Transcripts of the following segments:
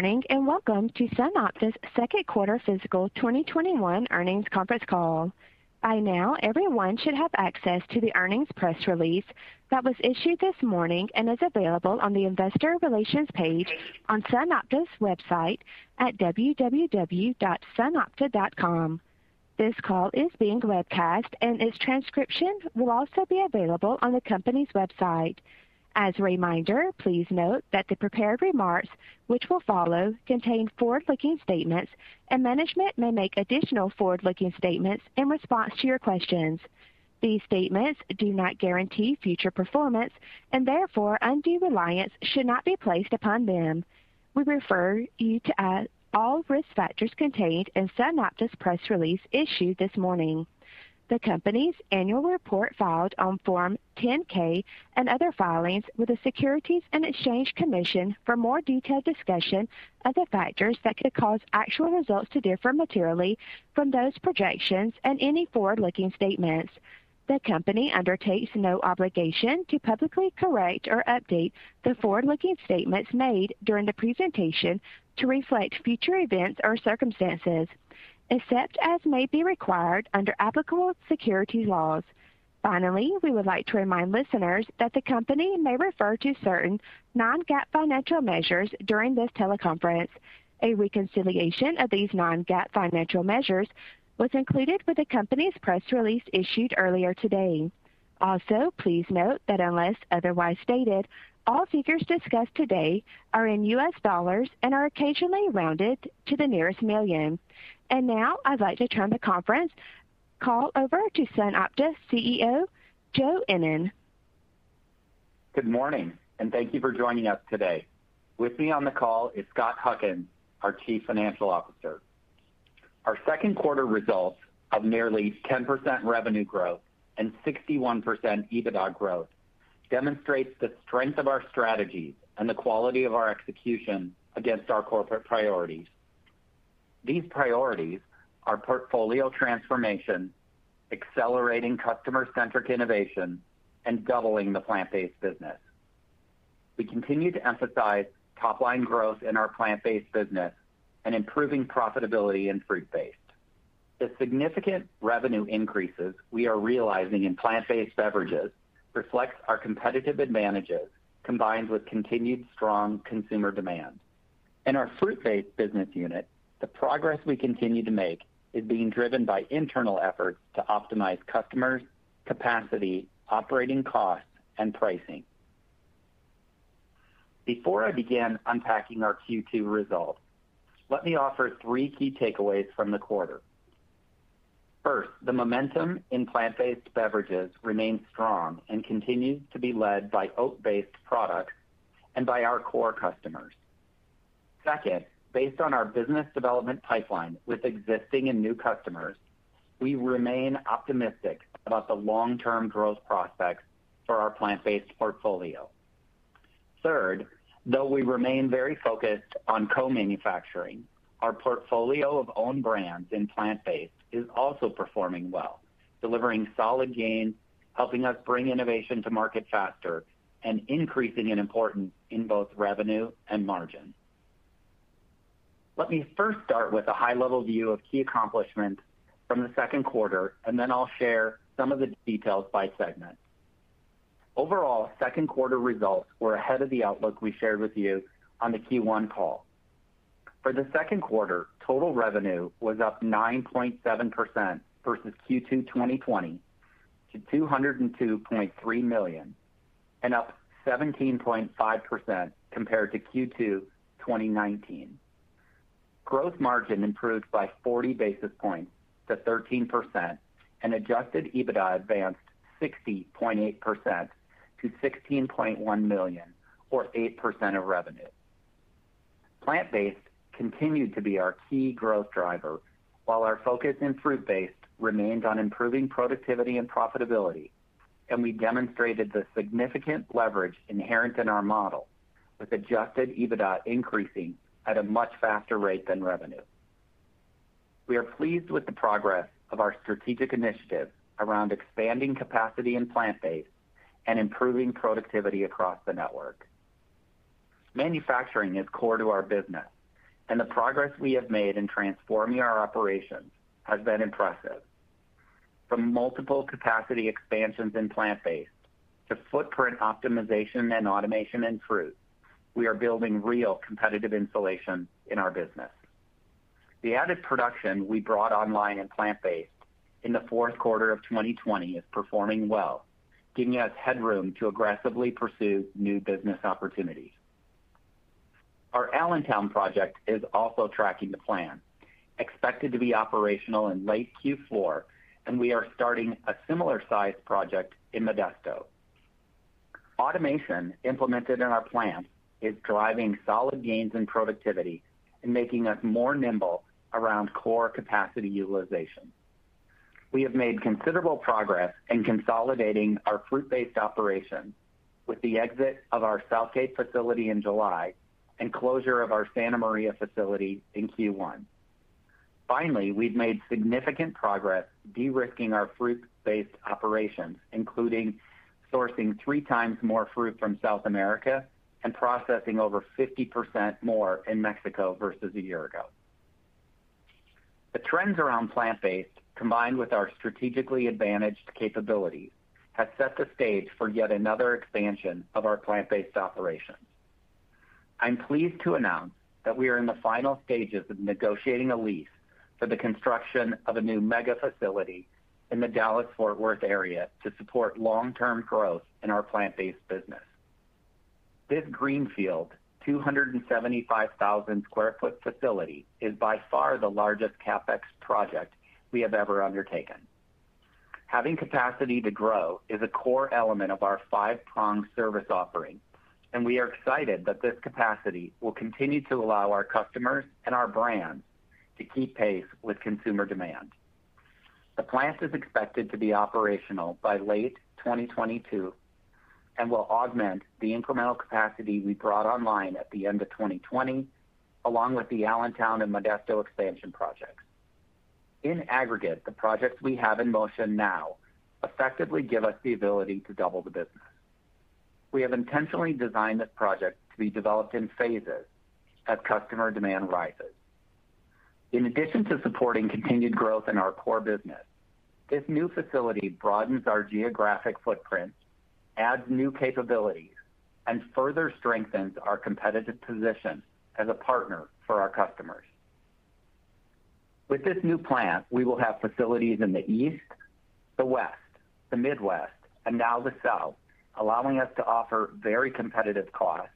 Morning, and welcome to SunOpta's second quarter fiscal 2021 earnings conference call. By now, everyone should have access to the earnings press release that was issued this morning and is available on the investor relations page on SunOpta's website at www.sunopta.com. This call is being webcast, and its transcription will also be available on the company's website. As a reminder, please note that the prepared remarks which will follow contain forward-looking statements, and management may make additional forward-looking statements in response to your questions. These statements do not guarantee future performance, and therefore undue reliance should not be placed upon them. We refer you to all risk factors contained in SunOpta's press release issued this morning. The company's annual report filed on Form 10-K and other filings with the Securities and Exchange Commission for more detailed discussion of the factors that could cause actual results to differ materially from those projections and any forward-looking statements. The company undertakes no obligation to publicly correct or update the forward-looking statements made during the presentation to reflect future events or circumstances, except as may be required under applicable securities laws. Finally, we would like to remind listeners that the company may refer to certain non-GAAP financial measures during this teleconference. A reconciliation of these non-GAAP financial measures was included with the company's press release issued earlier today. Also, please note that unless otherwise stated, all figures discussed today are in US dollars and are occasionally rounded to the nearest million. And Now I'd like to turn the conference call over to SunOpta CEO, Joe Ennen. Good morning, and thank you for joining us today. With me on the call is Scott Huckins, our Chief Financial Officer. Our second quarter results of nearly 10% revenue growth and 61% EBITDA growth demonstrates the strength of our strategies and the quality of our execution against our corporate priorities. These priorities are portfolio transformation, accelerating customer-centric innovation, and doubling the plant-based business. We continue to emphasize top-line growth in our plant-based business and improving profitability in fruit-based. The significant revenue increases we are realizing in plant-based beverages reflects our competitive advantages, combined with continued strong consumer demand. In our fruit-based business unit, the progress we continue to make is being driven by internal efforts to optimize customers, capacity, operating costs, and pricing. Before I begin unpacking our Q2 results, let me offer three key takeaways from the quarter. First, the momentum in plant-based beverages remains strong and continues to be led by oat-based products and by our core customers. Second, based on our business development pipeline with existing and new customers, we remain optimistic about the long-term growth prospects for our plant-based portfolio. Third, though we remain very focused on co-manufacturing, our portfolio of own brands in plant-based is also performing well, delivering solid gains, helping us bring innovation to market faster, and increasing in importance in both revenue and margin. Let me first start with a high-level view of key accomplishments from the second quarter, and then I'll share some of the details by segment. Overall, second quarter results were ahead of the outlook we shared with you on the Q1 call. For the second quarter, total revenue was up 9.7% versus Q2 2020 to 202.3 million, and up 17.5% compared to Q2 2019. Gross margin improved by 40 basis points to 13%, and adjusted EBITDA advanced 60.8% to 16.1 million, or 8% of revenue. Plant-based continued to be our key growth driver, while our focus in fruit-based remained on improving productivity and profitability, and we demonstrated the significant leverage inherent in our model, with adjusted EBITDA increasing at a much faster rate than revenue. We are pleased with the progress of our strategic initiatives around expanding capacity in plant-based and improving productivity across the network. Manufacturing is core to our business, and the progress we have made in transforming our operations has been impressive. From multiple capacity expansions in plant-based to footprint optimization and automation in fruit, we are building real competitive insulation in our business. The added production we brought online in plant-based in the fourth quarter of 2020 is performing well, giving us headroom to aggressively pursue new business opportunities. Our Allentown project is also tracking to plan, expected to be operational in late Q4, and we are starting a similar size project in Modesto. Automation implemented in our plant is driving solid gains in productivity and making us more nimble around core capacity utilization. We have made considerable progress in consolidating our fruit-based operations with the exit of our Southgate facility in July and closure of our Santa Maria facility in Q1. Finally, we've made significant progress de-risking our fruit-based operations, including sourcing three times more fruit from South America and processing over 50% more in Mexico versus a year ago. The trends around plant-based, combined with our strategically advantaged capabilities, has set the stage for yet another expansion of our plant-based operations. I'm pleased to announce that we are in the final stages of negotiating a lease for the construction of a new mega facility in the Dallas-Fort Worth area to support long-term growth in our plant-based business. This greenfield, 275,000 sq ft facility is by far the largest CapEx project we have ever undertaken. Having capacity to grow is a core element of our five-pronged service offering, and we are excited that this capacity will continue to allow our customers and our brands to keep pace with consumer demand. The plant is expected to be operational by late 2022 and will augment the incremental capacity we brought online at the end of 2020, along with the Allentown and Modesto expansion projects. In aggregate, the projects we have in motion now effectively give us the ability to double the business. We have intentionally designed this project to be developed in phases as customer demand rises. In addition to supporting continued growth in our core business, this new facility broadens our geographic footprint, adds new capabilities, and further strengthens our competitive position as a partner for our customers. With this new plant, we will have facilities in the East, the West, the Midwest, and now the South, allowing us to offer very competitive costs,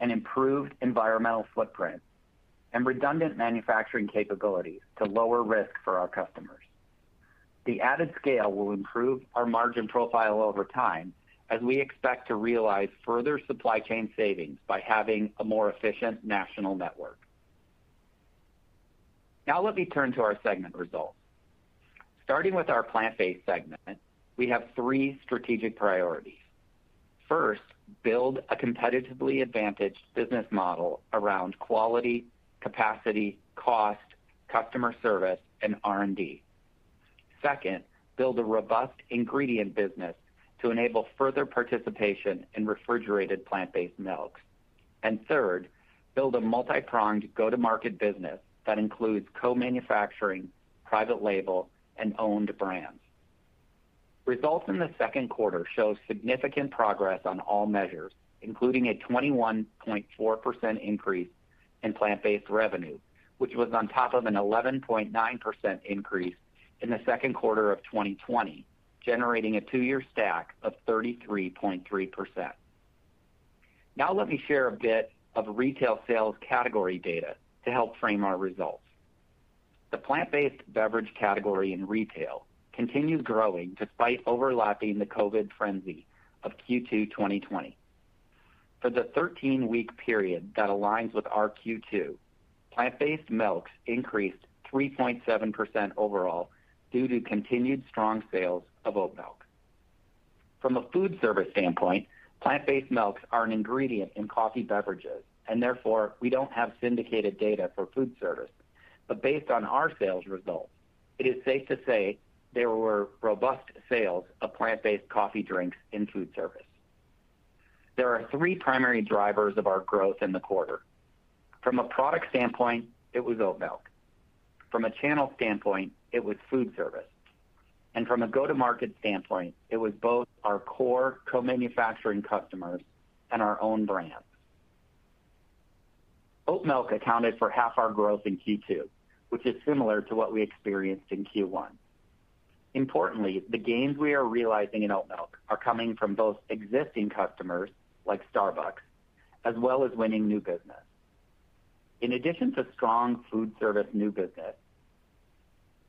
an improved environmental footprint, and redundant manufacturing capabilities to lower risk for our customers. The added scale will improve our margin profile over time as we expect to realize further supply chain savings by having a more efficient national network. Now let me turn to our segment results. Starting with our plant-based segment, we have three strategic priorities. First, build a competitively advantaged business model around quality, capacity, cost, customer service, and R&D. Second, build a robust ingredient business to enable further participation in refrigerated plant-based milks. Third, build a multi-pronged go-to-market business that includes co-manufacturing, private label, and owned brands. Results in the second quarter show significant progress on all measures, including a 21.4% increase in plant-based revenue, which was on top of an 11.9% increase in the second quarter of 2020, generating a two-year stack of 33.3%. Now let me share a bit of retail sales category data to help frame our results. The plant-based beverage category in retail continued growing despite overlapping the COVID frenzy of Q2 2020. For the 13-week period that aligns with our Q2, plant-based milks increased 3.7% overall due to continued strong sales of oat milk. From a food service standpoint, plant-based milks are an ingredient in coffee beverages, and therefore, we don't have syndicated data for food service. But based on our sales results, it is safe to say there were robust sales of plant-based coffee drinks in food service. There are three primary drivers of our growth in the quarter. From a product standpoint, it was oat milk. From a channel standpoint, it was food service. And from a go-to-market standpoint, it was both our core co-manufacturing customers and our own brands. Oat milk accounted for half our growth in Q2, which is similar to what we experienced in Q1. Importantly, the gains we are realizing in oat milk are coming from both existing customers, like Starbucks, as well as winning new business. In addition to strong food service new business,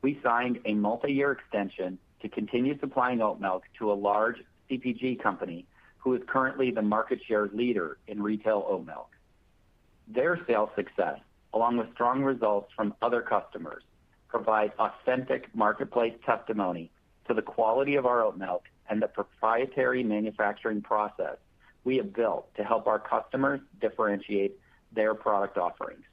we signed a multi-year extension to continue supplying oat milk to a large CPG company who is currently the market share leader in retail oat milk. Their sales success, along with strong results from other customers, provide authentic marketplace testimony to the quality of our oat milk and the proprietary manufacturing process we have built to help our customers differentiate their product offerings.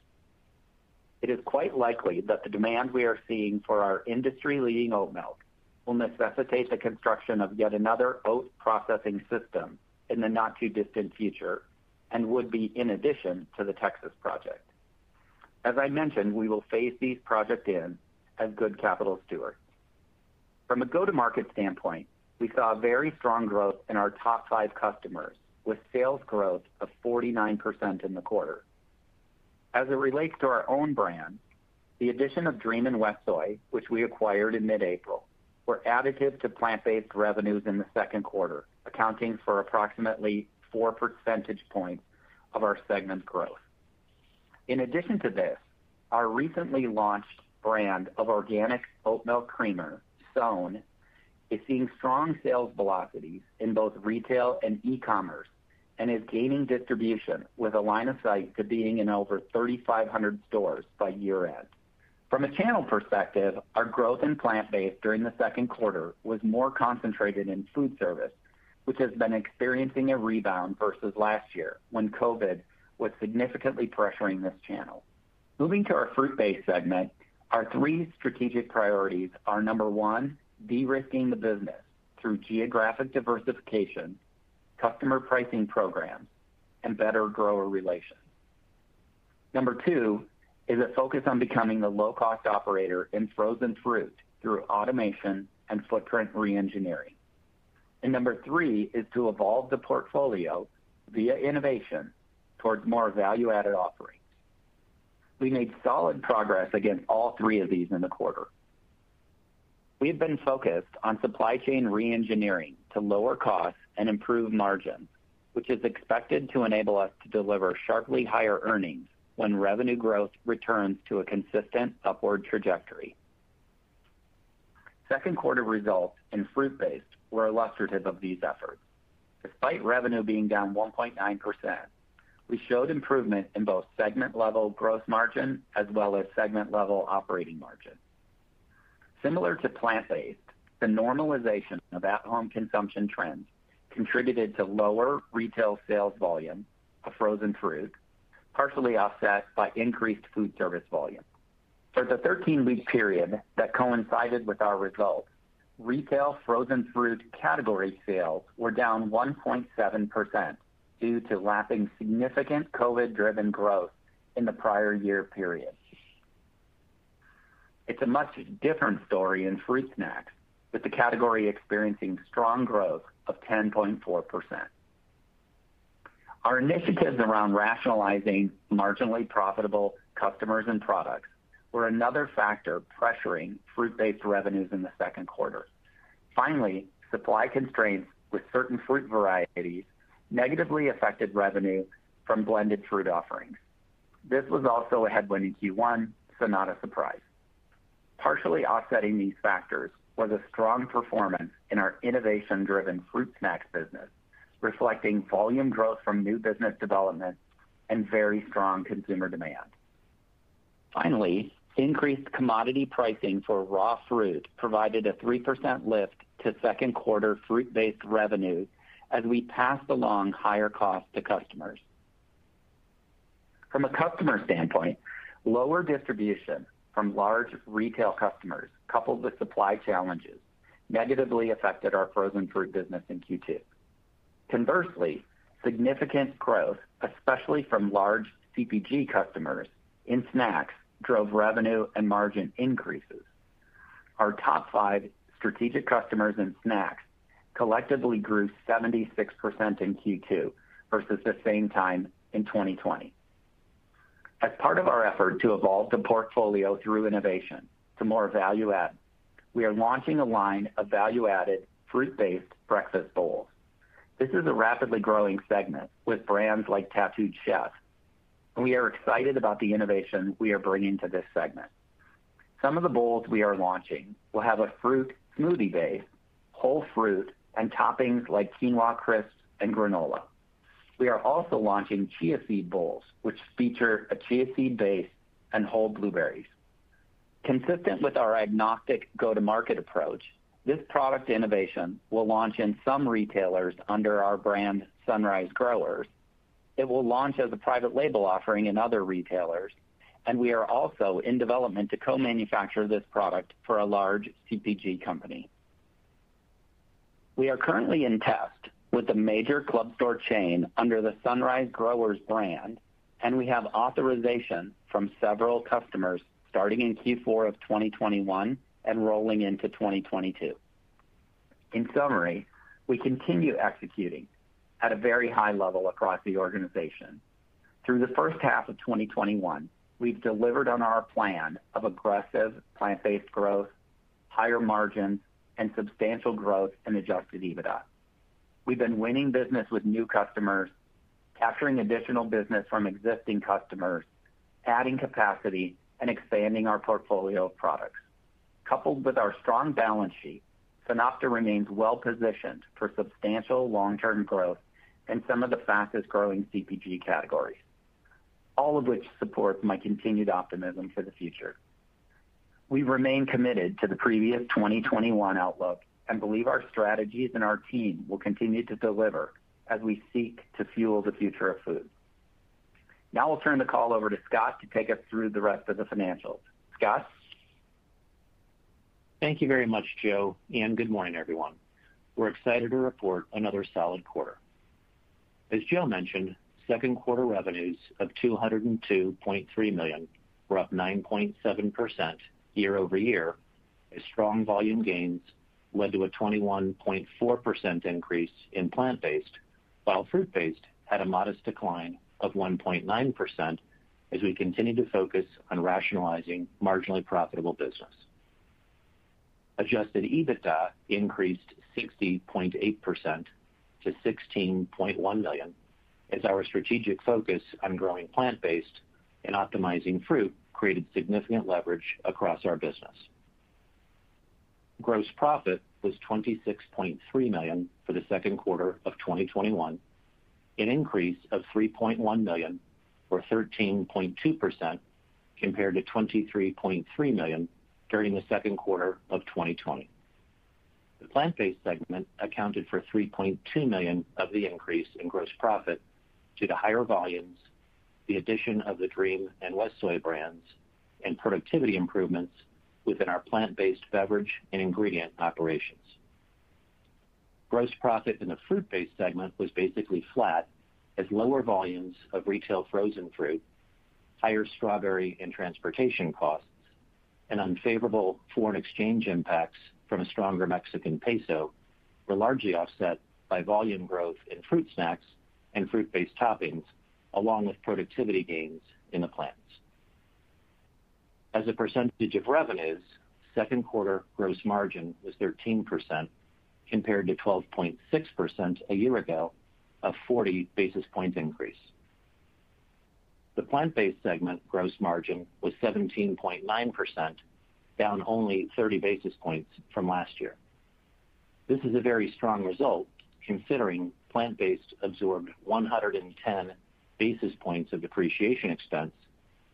It is quite likely that the demand we are seeing for our industry-leading oat milk will necessitate the construction of yet another oat processing system in the not-too-distant future and would be in addition to the Texas project. As I mentioned, we will phase these projects in as good capital stewards. From a go-to-market standpoint, we saw very strong growth in our top five customers, with sales growth of 49% in the quarter. As it relates to our own brand, the addition of Dream and WestSoy, which we acquired in mid-April, were additive to plant-based revenues in the second quarter, accounting for approximately four percentage points of our segment growth. In addition to this, our recently launched brand of organic oat milk creamer, SOWN, is seeing strong sales velocities in both retail and e-commerce and is gaining distribution with a line of sight to being in over 3,500 stores by year-end. From a channel perspective, our growth in plant-based during the second quarter was more concentrated in food service, which has been experiencing a rebound versus last year when COVID was significantly pressuring this channel. Moving to our fruit-based segment, our three strategic priorities are, number one, de-risking the business through geographic diversification, customer pricing programs, and better grower relations. Number two is a focus on becoming the low-cost operator in frozen fruit through automation and footprint re-engineering. And number three is to evolve the portfolio via innovation towards more value-added offerings. We made solid progress against all three of these in the quarter. We've been focused on supply chain re-engineering to lower costs and improve margins, which is expected to enable us to deliver sharply higher earnings when revenue growth returns to a consistent upward trajectory. Second quarter results in fruit-based were illustrative of these efforts. Despite revenue being down 1.9%, we showed improvement in both segment-level gross margin as well as segment-level operating margin. Similar to plant-based, the normalization of at-home consumption trends contributed to lower retail sales volume of frozen fruit, partially offset by increased food service volume. For the 13-week period that coincided with our results, retail frozen fruit category sales were down 1.7% due to lapping significant COVID-driven growth in the prior year period. It's a much different story in fruit snacks, with the category experiencing strong growth of 10.4%. Our initiatives around rationalizing marginally profitable customers and products were another factor pressuring fruit-based revenues in the second quarter. Finally, supply constraints with certain fruit varieties negatively affected revenue from blended fruit offerings. This was also a headwind in Q1, so not a surprise. Partially offsetting these factors was a strong performance in our innovation-driven fruit snacks business, reflecting volume growth from new business development and very strong consumer demand. Finally, increased commodity pricing for raw fruit provided a 3% lift to second quarter fruit-based revenue as we passed along higher costs to customers. From a customer standpoint, lower distribution from large retail customers, coupled with supply challenges, negatively affected our frozen fruit business in Q2. Conversely, significant growth, especially from large CPG customers in snacks, drove revenue and margin increases. Our top five strategic customers in snacks collectively grew 76% in Q2 versus the same time in 2020. As part of our effort to evolve the portfolio through innovation to more value add, we are launching a line of value-added fruit-based breakfast bowls. This is a rapidly growing segment with brands like Tattooed Chef, and we are excited about the innovation we are bringing to this segment. Some of the bowls we are launching will have a fruit smoothie base, whole fruit, and toppings like quinoa crisps and granola. We are also launching chia seed bowls, which feature a chia seed base and whole blueberries. Consistent with our agnostic go-to-market approach, this product innovation will launch in some retailers under our brand Sunrise Growers. It will launch as a private label offering in other retailers, and we are also in development to co-manufacture this product for a large CPG company. We are currently in test with a major club store chain under the Sunrise Growers brand, and we have authorization from several customers starting in Q4 of 2021 and rolling into 2022. In summary, we continue executing at a very high level across the organization. Through the first half of 2021, we've delivered on our plan of aggressive plant-based growth, higher margins, and substantial growth in adjusted EBITDA. We've been winning business with new customers, capturing additional business from existing customers, adding capacity, and expanding our portfolio of products. Coupled with our strong balance sheet, SunOpta remains well-positioned for substantial long-term growth in some of the fastest-growing CPG categories, all of which supports my continued optimism for the future. We remain committed to the previous 2021 outlook and believe our strategies and our team will continue to deliver as we seek to fuel the future of food. Now I'll turn the call over to Scott to take us through the rest of the financials. Scott? Thank you very much, Joe, and good morning, everyone. We're excited to report another solid quarter. As Joe mentioned, second quarter revenues of 202.3 million were up 9.7% year-over-year as strong volume gains led to a 21.4% increase in plant-based, while fruit-based had a modest decline of 1.9% as we continue to focus on rationalizing marginally profitable business. Adjusted EBITDA increased 60.8% to 16.1 million as our strategic focus on growing plant-based and optimizing fruit created significant leverage across our business. Gross profit was 26.3 million for the second quarter of 2021, an increase of 3.1 million or 13.2% compared to 23.3 million during the second quarter of 2020. The plant-based segment accounted for 3.2 million of the increase in gross profit due to higher volumes, the addition of the Dream and WestSoy brands, and productivity improvements within our plant-based beverage and ingredient operations. Gross profit in the fruit-based segment was basically flat as lower volumes of retail frozen fruit, higher strawberry and transportation costs, and unfavorable foreign exchange impacts from a stronger Mexican peso were largely offset by volume growth in fruit snacks and fruit-based toppings, along with productivity gains in the plants. As a percentage of revenues, second quarter gross margin was 13% compared to 12.6% a year ago, a 40 basis point increase. The plant-based segment gross margin was 17.9%, down only 30 basis points from last year. This is a very strong result considering plant-based absorbed 110 basis points of depreciation expense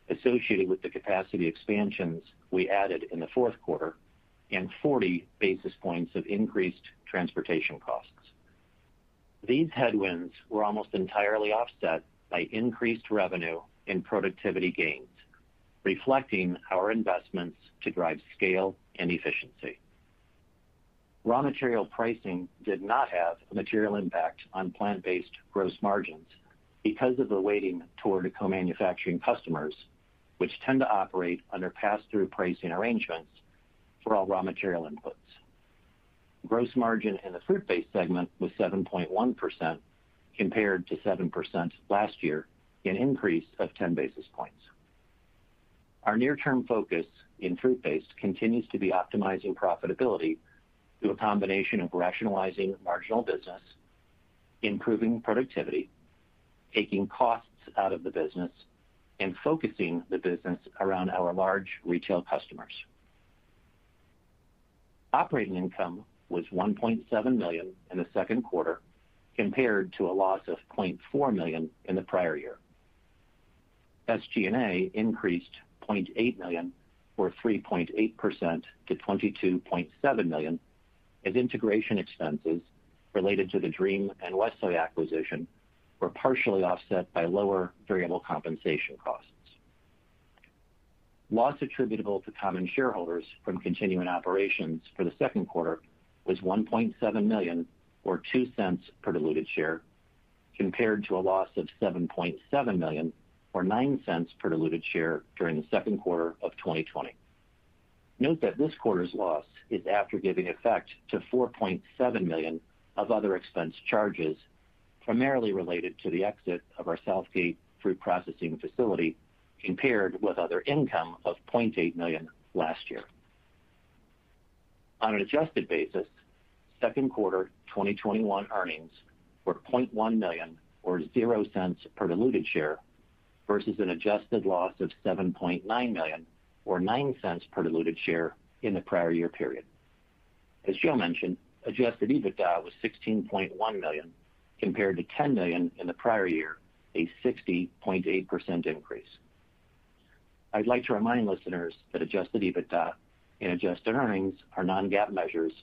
associated with the capacity expansions we added in the fourth quarter and 40 basis points of increased transportation costs. These headwinds were almost entirely offset by increased revenue and productivity gains, reflecting our investments to drive scale and efficiency. Raw material pricing did not have a material impact on plant-based gross margins because of the weighting toward co-manufacturing customers, which tend to operate under pass-through pricing arrangements for all raw material inputs. Gross margin in the fruit-based segment was 7.1% compared to 7% last year, an increase of 10 basis points. Our near-term focus in fruit-based continues to be optimizing profitability through a combination of rationalizing marginal business, improving productivity, taking costs out of the business, and focusing the business around our large retail customers. Operating income was 1.7 million in the second quarter compared to a loss of 0.4 million in the prior year. SG&A increased 0.8 million or 3.8% to 22.7 million as integration expenses related to the Dream and WestSoy acquisition were partially offset by lower variable compensation costs. Loss attributable to common shareholders from continuing operations for the second quarter was 1.7 million or $0.02 per diluted share, compared to a loss of 7.7 million or $0.09 per diluted share during the second quarter of 2020. Note that this quarter's loss is after giving effect to 4.7 million of other expense charges, primarily related to the exit of our Southgate fruit processing facility, compared with other income of 0.8 million last year. On an adjusted basis, second quarter 2021 earnings were 0.1 million or $0.00 per diluted share versus an adjusted loss of 7.9 million or $0.09 per diluted share in the prior year period. As Joe mentioned, adjusted EBITDA was $16.1 million compared to 10 million in the prior year, a 60.8% increase. I'd like to remind listeners that adjusted EBITDA and adjusted earnings are non-GAAP measures,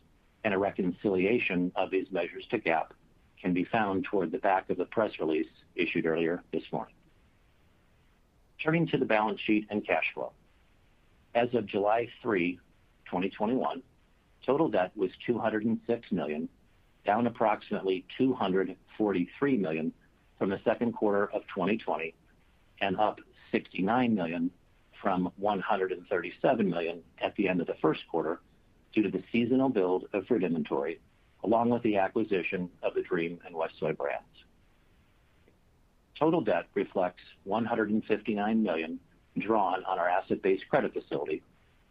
and a reconciliation of these measures to GAAP can be found toward the back of the press release issued earlier this morning. Turning to the balance sheet and cash flow. As of July 3, 2021, total debt was $206 million, down approximately 243 million from the second quarter of 2020 and up 69 million from 137 million at the end of the first quarter due to the seasonal build of fruit inventory, along with the acquisition of the Dream and WestSoy brands. Total debt reflects 159 million drawn on our asset-based credit facility,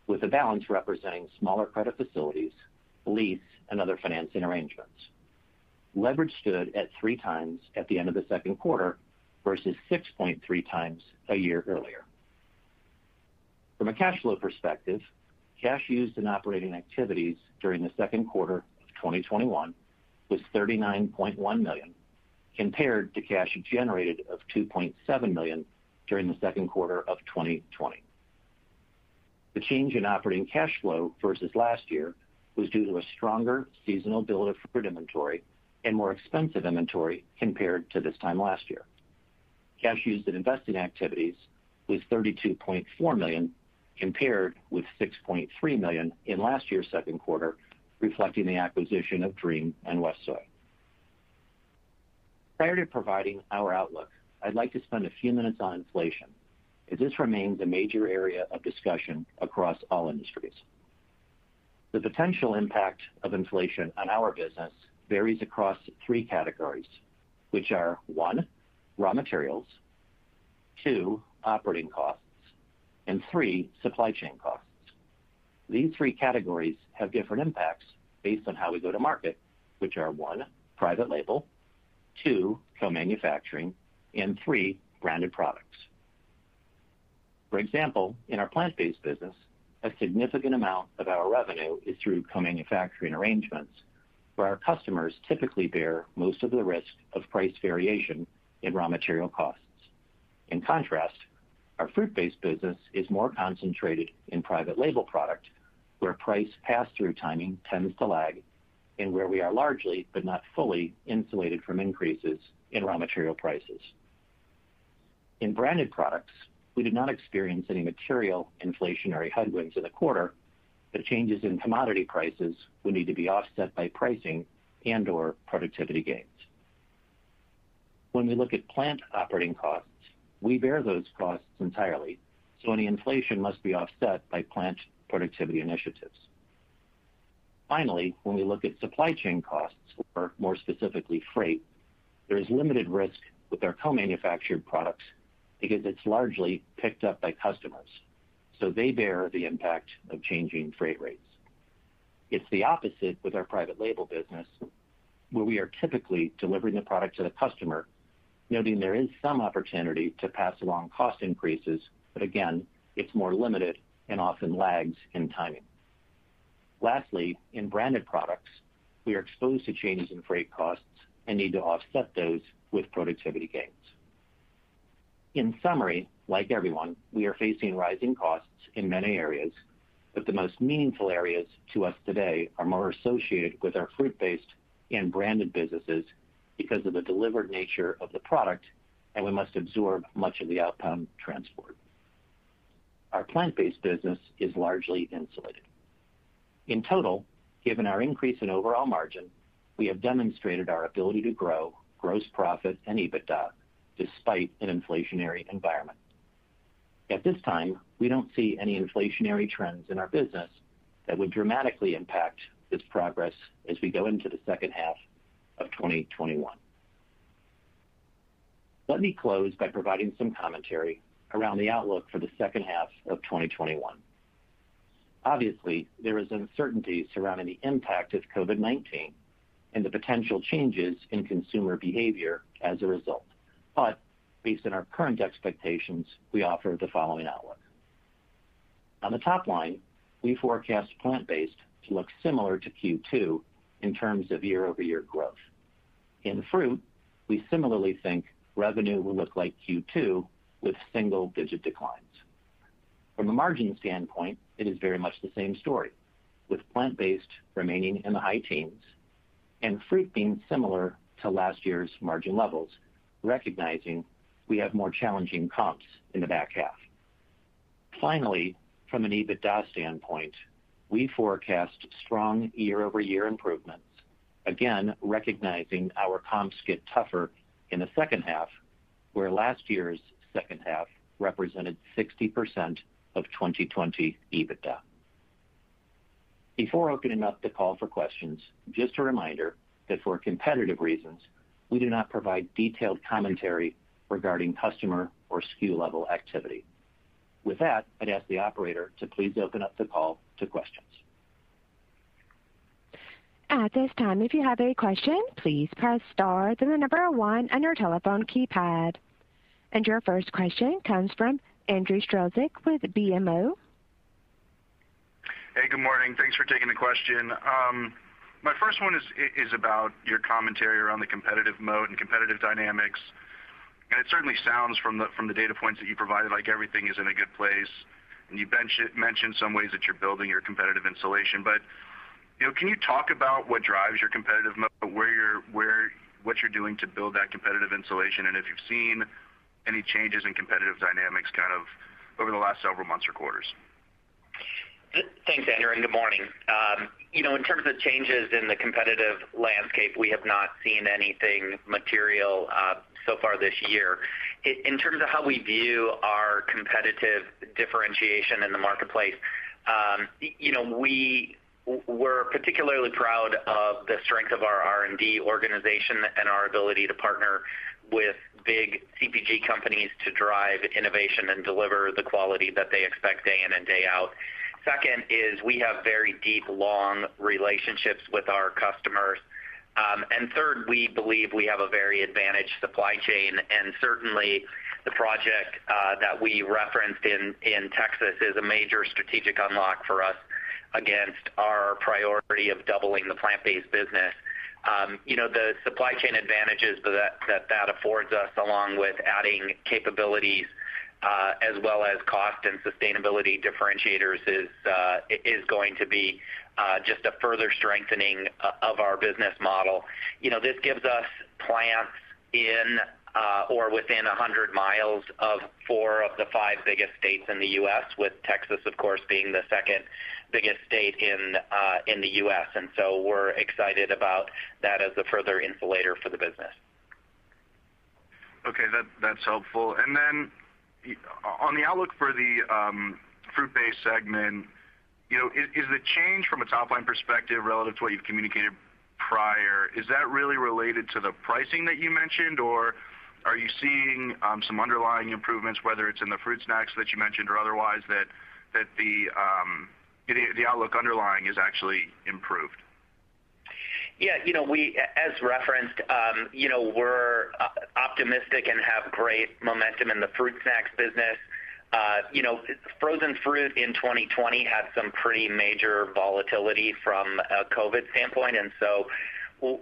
with the balance representing smaller credit facilities, lease, and other financing arrangements. Leverage stood at 3x at the end of the second quarter versus 6.3x a year earlier. From a cash flow perspective, cash used in operating activities during the second quarter of 2021 was 39.1 million, compared to cash generated of 2.7 million during the second quarter of 2020. The change in operating cash flow versus last year was due to a stronger seasonal build of fruit inventory and more expensive inventory compared to this time last year. Cash used in investing activities was 32.4 million, compared with 6.3 million in last year's second quarter, reflecting the acquisition of Dream and WestSoy. Prior to providing our outlook, I'd like to spend a few minutes on inflation, as this remains a major area of discussion across all industries. The potential impact of inflation on our business varies across three categories, which are, one, raw materials, two, operating costs, and three, supply chain costs. These three categories have different impacts based on how we go to market, which are, one, private label, two, co-manufacturing, and three, branded products. For example, in our plant-based business, a significant amount of our revenue is through co-manufacturing arrangements, where our customers typically bear most of the risk of price variation in raw material costs. In contrast, our fruit-based business is more concentrated in private label product, where price pass-through timing tends to lag and where we are largely, but not fully, insulated from increases in raw material prices. In branded products, we did not experience any material inflationary headwinds in the quarter, but changes in commodity prices would need to be offset by pricing and/or productivity gains. When we look at plant operating costs, we bear those costs entirely, so any inflation must be offset by plant productivity initiatives. Finally, when we look at supply chain costs, or more specifically, freight, there is limited risk with our co-manufactured products because it's largely picked up by customers, so they bear the impact of changing freight rates. It's the opposite with our private label business, where we are typically delivering the product to the customer, noting there is some opportunity to pass along cost increases, but again, it's more limited and often lags in timing. Lastly, in branded products, we are exposed to changes in freight costs and need to offset those with productivity gains. In summary, like everyone, we are facing rising costs in many areas, but the most meaningful areas to us today are more associated with our fruit-based and branded businesses because of the delivered nature of the product, and we must absorb much of the outbound transport. Our plant-based business is largely insulated. In total, given our increase in overall margin, we have demonstrated our ability to grow gross profit and EBITDA despite an inflationary environment. At this time, we don't see any inflationary trends in our business that would dramatically impact this progress as we go into the second half of 2021. Let me close by providing some commentary around the outlook for the second half of 2021. Obviously, there is uncertainty surrounding the impact of COVID-19 and the potential changes in consumer behavior as a result. But based on our current expectations, we offer the following outlook. On the top line, we forecast plant-based to look similar to Q2 in terms of year-over-year growth. In fruit, we similarly think revenue will look like Q2 with single-digit declines. From a margin standpoint, it is very much the same story, with plant-based remaining in the high teens and fruit being similar to last year's margin levels, recognizing we have more challenging comps in the back half. Finally, from an EBITDA standpoint, we forecast strong year-over-year improvements, again, recognizing our comps get tougher in the second half, where last year's second half represented 60% of 2020 EBITDA. Before opening up the call for questions, just a reminder that for competitive reasons, we do not provide detailed commentary regarding customer or SKU-level activity. With that, I'd ask the operator to please open up the call to questions. At this time, if you have a question, please press star, then the number one on your telephone keypad. And your first question comes from Andrew Strelzik with BMO. Hey, good morning. Thanks for taking the question. Um, My first one is about your commentary around the competitive mode and competitive dynamics. And it certainly sounds from the data points that you provided like everything is in a good place, and you mentioned some ways that you're building your competitive insulation. But can you talk about what drives your competitive mode, what you're doing to build that competitive insulation, and if you've seen any changes in competitive dynamics kind of over the last several months or quarters? Thanks, Andrew, and good morning. Um, you know, in terms of changes in the competitive landscape, we have not seen anything material uh, so far this year. In terms of how we view our competitive differentiation in the marketplace, um, you know, we're particularly proud of the strength of our R&D organization and our ability to partner with big CPG companies to drive innovation and deliver the quality that they expect day in and day out. Second is we have very deep, long relationships with our customers. Um, and Third, we believe we have a very advantaged supply chain, and certainly the project uh, that we referenced in Texas is a major strategic unlock for us against our priority of doubling the plant-based business. Um, you know, the supply chain advantages that that affords us, along with adding capabilities Uh, as well as cost and sustainability differentiators, is uh, going to be uh, just a further strengthening of our business model. You know, this gives us plants in or within 100 miles of four of the five biggest states in the U.S., with Texas, of course, being the second biggest state in the U.S. And so we're excited about that as a further insulator for the business. Okay. That's helpful. On the outlook for the um, fruit-based segment, you know, is the change from a top-line perspective relative to what you've communicated prior, is that really related to the pricing that you mentioned, or are you seeing um, some underlying improvements, whether it's in the fruit snacks that you mentioned or otherwise, that um, the the outlook underlying is actually improved? Yeah. You know, we, as referenced, um, you know, we're uh, optimistic and have great momentum in the fruit snacks business. Uh, you know, frozen fruit in 2020 had some pretty major volatility from a COVID standpoint. And so,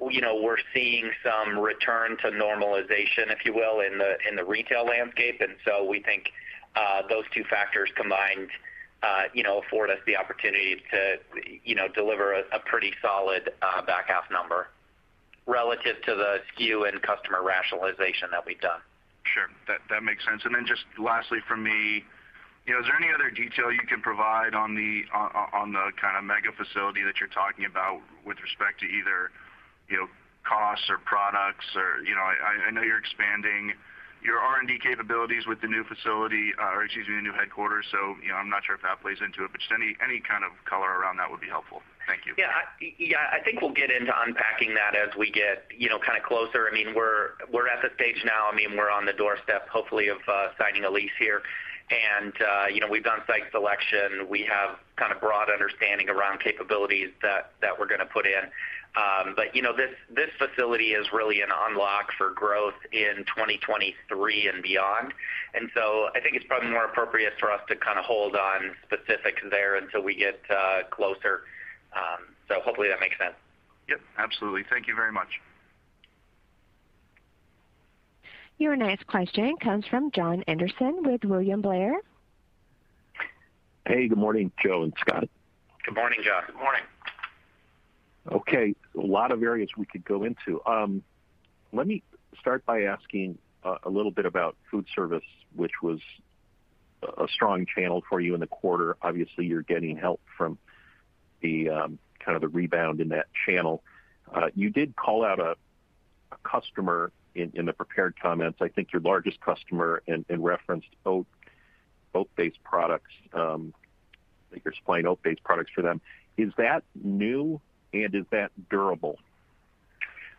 you know, we're seeing some return to normalization, if you will, in the in the retail landscape. And so we think uh, those two factors combined Uh, afford us the opportunity to you know, deliver a pretty solid uh, back half number relative to the SKU and customer rationalization that we've done. Sure. That makes sense. And then just lastly from me, you know, is there any other detail you can provide on the on the kind of mega facility that you're talking about with respect to either you know, costs or products? Or, you know, I know you're expanding your R&D capabilities with the new facility, uh, or excuse me, the new headquarters. So you know, I'm not sure if that plays into it, but just any kind of color around that would be helpful. Thank you. Yeah, yeah. I think we'll get into unpacking that as we get you know, kind of closer. I mean, we're we're at the stage now, I mean, we're on the doorstep, hopefully, of uh, signing a lease here. Uh, you know, we've done site selection. We have kind of broad understanding around capabilities that we're going to put in. Um, but you know, this facility is really an unlock for growth in 2023 and beyond. And so I think it's probably more appropriate for us to kind of hold on specifics there until we get uh, closer. Um so hopefully that makes sense. Yep, absolutely. Thank you very much. Your next question comes from Jon Andersen with William Blair. Hey, good morning, Joe and Scott. Good morning, Jon. Good morning. Okay. A lot of areas we could go into. Um, let me start by asking uh, a little bit about food service, which was a strong channel for you in the quarter. Obviously, you're getting help from the um kind of the rebound in that channel. Uh, you did call out a customer in the prepared comments, I think your largest customer, and referenced oat-based products, um, that you're supplying oat-based products for them. Is that new, and is that durable?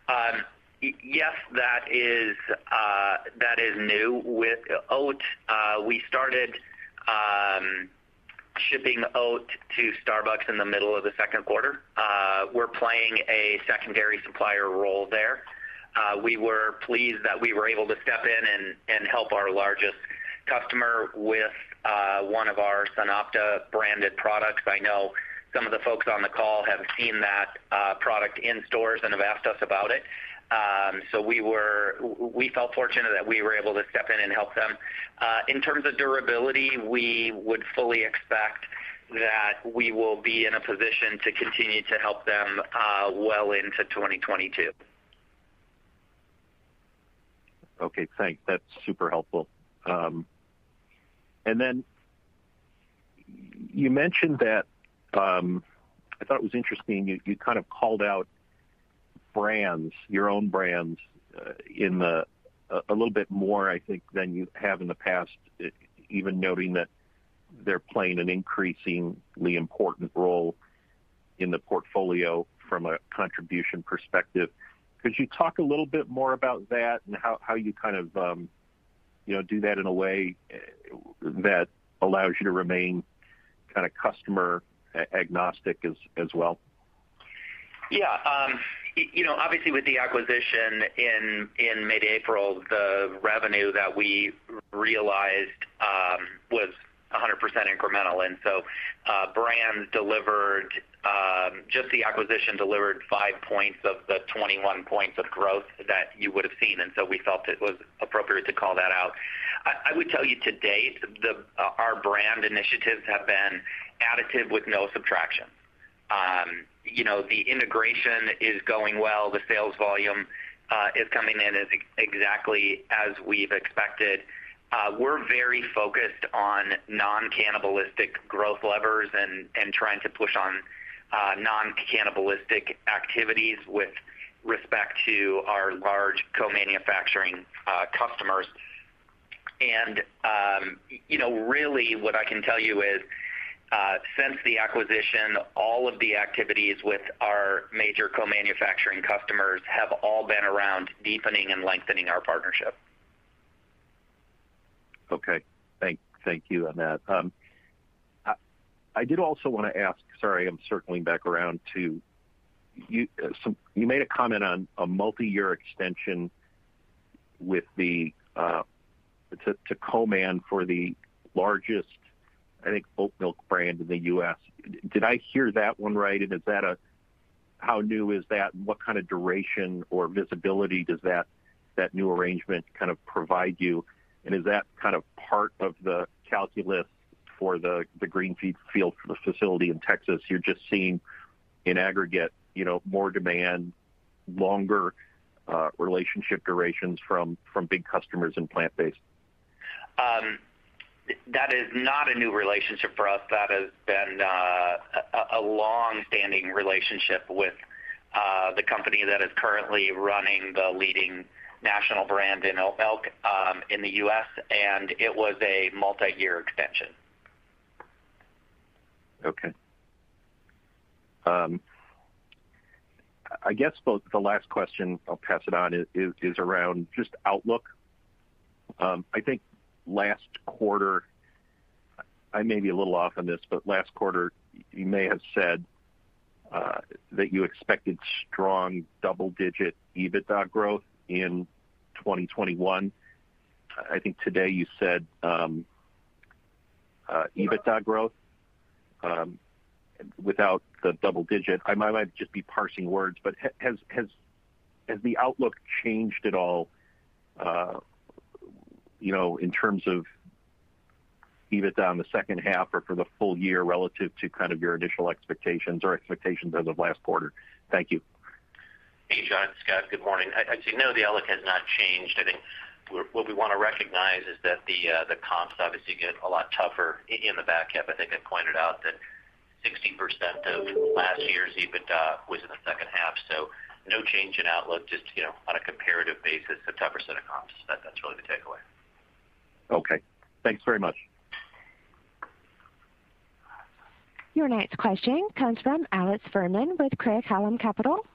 Um, yes, uh, that is new. With oat, uh, we started um, shipping oat to Starbucks in the middle of the second quarter. Uh, we're playing a secondary supplier role there. Uh, we were pleased that we were able to step in and help our largest customer with uh, one of our SunOpta branded products. I know some of the folks on the call have seen that uh, product in stores and have asked us about it. Um so we were we felt fortunate that we were able to step in and help them. In terms of durability, we would fully expect that we will be in a position to continue to help them well into 2022. Okay, thanks. That's super helpful. Um and then you mentioned that, I thought it was interesting, you kind of called out brands, your own brands, in a little bit more, I think, than you have in the past, even noting that they're playing an increasingly important role in the portfolio from a contribution perspective. Could you talk a little bit more about that and how you kind of um you know, do that in a way that allows you to remain kind of customer agnostic as well? Yeah. Um you know, obviously, with the acquisition in mid-April, the revenue that we realized was 100% incremental. And so uh brands delivered Um, just the acquisition delivered 5 points of the 21 points of growth that you would have seen, and so we felt it was appropriate to call that out. I would tell you to date, uh, our brand initiatives have been additive with no subtraction. Um, you know, the integration is going well. The sales volume uh, is coming in exactly as we've expected. Uh, we're very focused on non-cannibalistic growth levers and trying to push on Uh, non-cannibalistic activities with respect to our large co-manufacturing uh, customers. And um, you know, really what I can tell you is, uh, since the acquisition, all of the activities with our major co-manufacturing customers have all been around deepening and lengthening our partnership. Okay. Thank you on that. Um, I did also wanna ask, sorry, I'm circling back around to you. Uh, you made a comment on a multi-year extension with the uh, to co-man for the largest, I think, oat milk brand in the U.S. Did I hear that one right? And is that a how new is that, and what kind of duration or visibility does that that new arrangement kind of provide you? And is that kind of part of the calculus for the greenfield facility in Texas? You're just seeing in aggregate, you know, more demand, longer uh, relationship durations from big customers in plant-based. Um, that is not a new relationship for us. That has been uh, a long-standing relationship with uh, the company that is currently running the leading national brand in oat milk um, in the U.S., and it was a multi-year extension. Okay. Um, I guess the last question, I'll pass it on, is around just outlook. Um, I think last quarter, I may be a little off on this, but last quarter you may have said uh, that you expected strong double-digit EBITDA growth in 2021. I think today you said um, uh, EBITDA growth Um, without the double digit. I might just be parsing words, but has has has the outlook changed at all, uh, you know, in terms of EBITDA in the second half or for the full year relative to kind of your initial expectations or expectations as of last quarter? Thank you. Hey, Jon, it's Scott. Good morning. I'd say no, the outlook has not changed. I think what we wanna recognize is that the uh, comps obviously get a lot tougher in the back half. I think I pointed out that 60% of last year's EBITDA was in the second half, so no change in outlook, just, you know, on a comparative basis, a tougher set of comps. That's really the takeaway. Okay. Thanks very much. Your next question comes from Alex Fuhrman with Craig-Hallum Capital.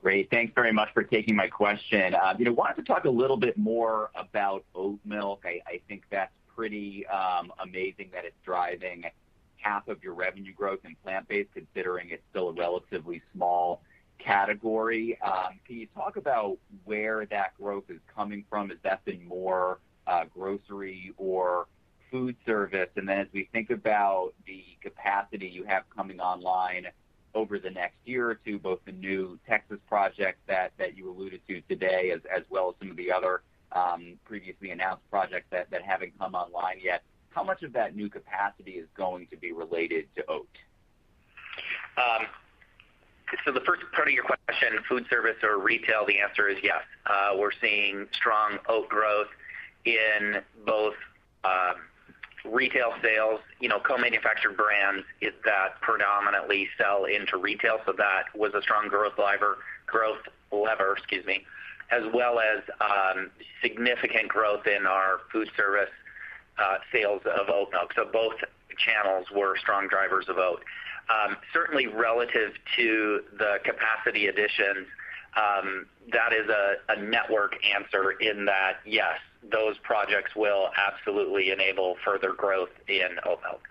Great. Thanks very much for taking my question. Uh, you know, wanted to talk a little bit more about oat milk. I think that's pretty um, amazing that it's driving half of your revenue growth in plant-based, considering it's still a relatively small category. Um, can you talk about where that growth is coming from? Has that been more uh, grocery or food service? And then as we think about the capacity you have coming online over the next year or two, both the new Texas project that you alluded to today, as well as some of the other um, previously announced projects that haven't come online yet, how much of that new capacity is going to be related to oat? Um so the first part of your question, food service or retail, the answer is yes. Uh, we're seeing strong oat growth in both um, retail sales, you know, co-manufactured brands is that predominantly sell into retail, so that was a strong growth lever, growth lever, excuse me, as well as um, significant growth in our food service uh, sales of oat milk. So both channels were strong drivers of oat. Um, certainly relative to the capacity additions, Um, that is a network answer in that, yes, those projects will absolutely enable further growth in milk.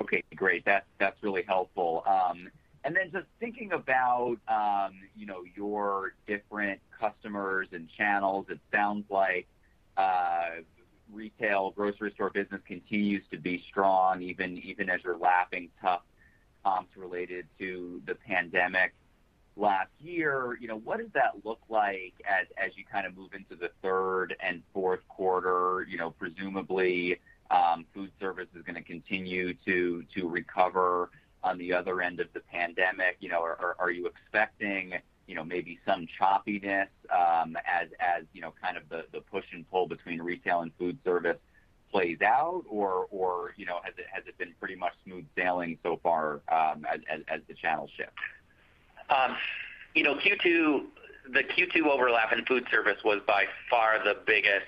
Okay, great. That's really helpful. Um and then just thinking about, um, you know, your different customers and channels, it sounds like uh, retail grocery store business continues to be strong, even as you're lapping tough comps related to the pandemic last year. You know, what does that look like as you kind of move into the third and fourth quarter? You know, presumably, um, food service is gonna continue to recover on the other end of the pandemic. You know, are you expecting, you know, maybe some choppiness, um, as as you know, kind of the push and pull between retail and food service plays out? Or, you know, has it been pretty much smooth sailing so far, um, as the channel shift? Um, you know, Q2, the Q2 overlap in food service was by far the biggest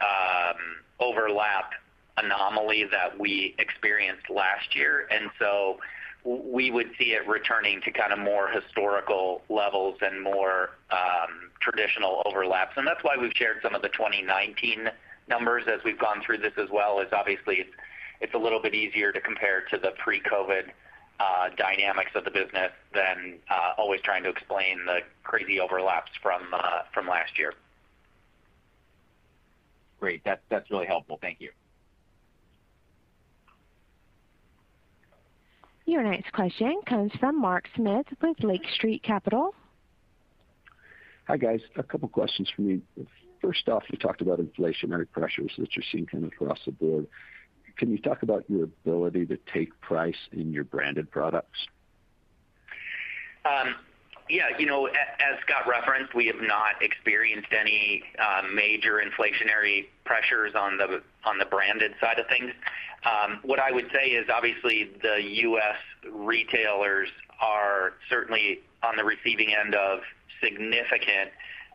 um, overlap anomaly that we experienced last year. And so we would see it returning to kind of more historical levels and more traditional overlaps. And that's why we've shared some of the 2019 numbers as we've gone through this as well, is obviously it's a little bit easier to compare to the pre-COVID uh, dynamics of the business than uh, always trying to explain the crazy overlaps from uh, last year. Great. That's really helpful. Thank you. Your next question comes from Mark Smith with Lake Street Capital. Hi, guys. A couple questions from me. First off, you talked about inflationary pressures that you're seeing kind of across the board. Can you talk about your ability to take price in your branded products? Um, yeah. You know, as Scott referenced, we have not experienced any uh, major inflationary pressures on the branded side of things. Um, what I would say is obviously the U.S. retailers are certainly on the receiving end of significant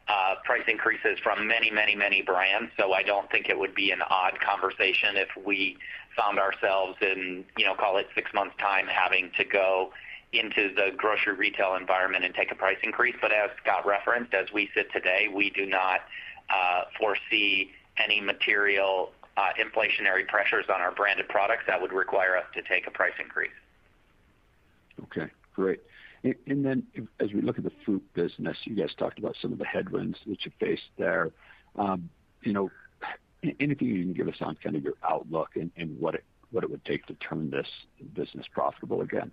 Uh, price increases from many many, many brands. So I don't think it would be an odd conversation if we found ourselves in, you know, call it six months' time, having to go into the grocery retail environment and take a price increase. But as Scott referenced, as we sit today, we do not uh, foresee any material uh, inflationary pressures on our branded products that would require us to take a price increase. Okay, great. And then as we look at the fruit business, you guys talked about some of the headwinds that you faced there. Um, you know, anything you can give us on kind of your outlook and what it would take to turn this business profitable again?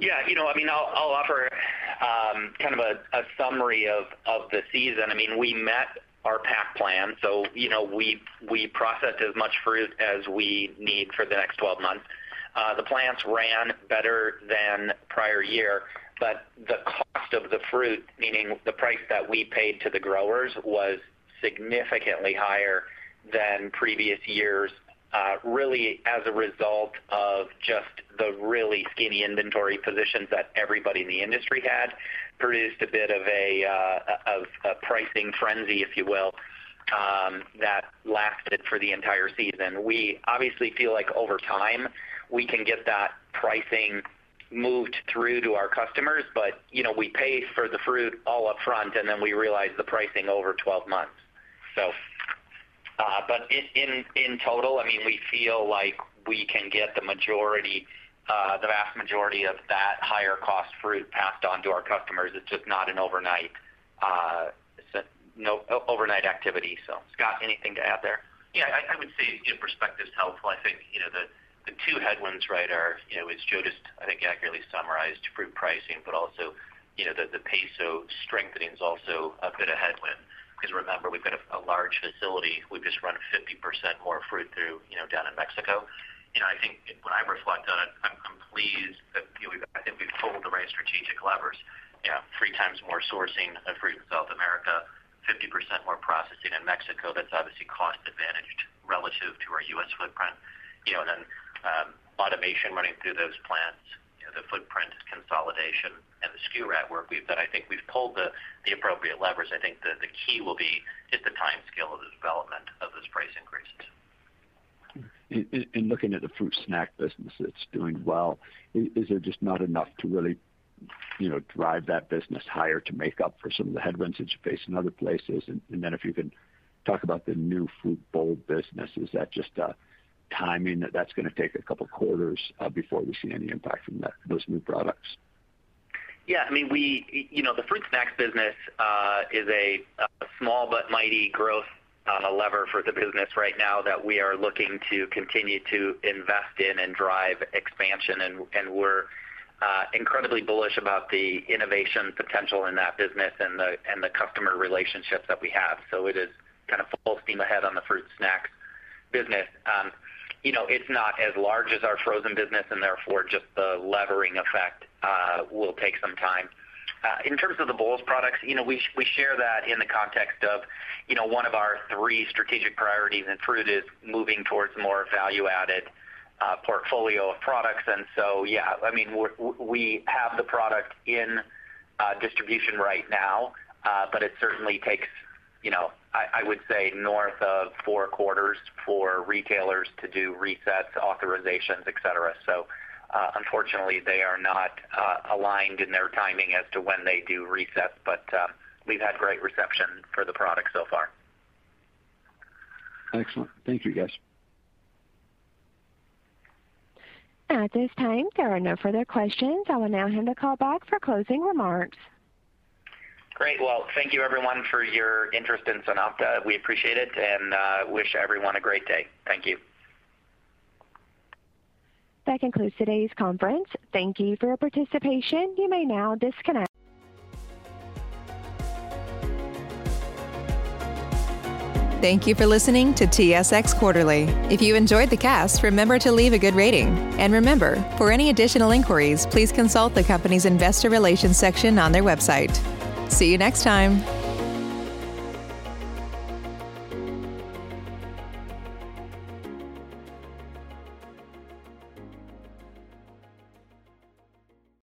Yeah. You know, I mean, I'll offer um, kind of a summary of the season. I mean, we met our pack plan, so you know, we processed as much fruit as we need for the next 12 months. Uh, the plants ran better than prior year, but the cost of the fruit, meaning the price that we paid to the growers, was significantly higher than previous years, uh, really as a result of just the really skinny inventory positions that everybody in the industry had produced a bit of a uh, pricing frenzy, if you will, um, that lasted for the entire season. We obviously feel like over time, we can get that pricing moved through to our customers. But you know, we pay for the fruit all up front, and then we realize the pricing over 12 months. Uh, in in total, I mean, we feel like we can get the majority, uh, the vast majority of that higher cost fruit passed on to our customers. It's just not an overnight uh, activity. So Scott, anything to add there? Yeah. I would say, you know, perspective is helpful. I think, you know, the two headwinds, right, are, you know, as Joe just, I think, accurately summarized fruit pricing, but also, you know, the peso strengthening is also a bit of a headwind. Because remember, we've got a large facility. We've just run 50% more fruit through, you know, down in Mexico. You know, I think when I reflect on it, I'm pleased that, you know, I think we've pulled the right strategic levers. You know, three times more sourcing of fruit in South America, 50% more processing in Mexico. That's obviously cost advantaged relative to our U.S. footprint. You know, and then, Um, automation running through those plants, the footprint consolidation and the SKU rationalization work—we that I think we've pulled the appropriate levers. I think the key will be just the timescale of the development of those price increases. In looking at the fruit snack business that's doing well, is there just not enough to really, you know, drive that business higher to make up for some of the headwinds that you face in other places? And then if you can talk about the new fruit bowl business, is that just a timing that that's gonna take a couple quarters uh, before we see any impact from those new products? Yeah. I mean, we you know, the fruit snacks business uh, is a small but mighty growth a lever for the business right now that we are looking to continue to invest in and drive expansion, and we're incredibly bullish about the innovation potential in that business and the customer relationships that we have. So it is kind of full steam ahead on the fruit snacks business. Um, You know, it's not as large as our frozen business, and therefore, just the levering effect uh, will take some time. Uh, in terms of the bowls products, you know, we we share that in the context of you know, one of our three strategic priorities in fruit is moving towards more value-added uh, portfolio of products. And so yeah, I mean, we have the product in distribution right now, but it certainly takes, I would say, north of four quarters for retailers to do resets, authorizations, et cetera. So, uh, unfortunately, they are not uh, aligned in their timing as to when they do resets, but uh, we've had great reception for the product so far. Excellent. Thank you, guys. At this time, there are no further questions. I will now hand the call back for closing remarks. Great. Well, thank you everyone for your interest in SunOpta. We appreciate it and uh, wish everyone a great day. Thank you. That concludes today's conference. Thank you for your participation. You may now disconnect. Thank you for listening to TSX Quarterly. If you enjoyed the cast, remember to leave a good rating. And remember, for any additional inquiries, please consult the company's investor relations section on their website. See you next time.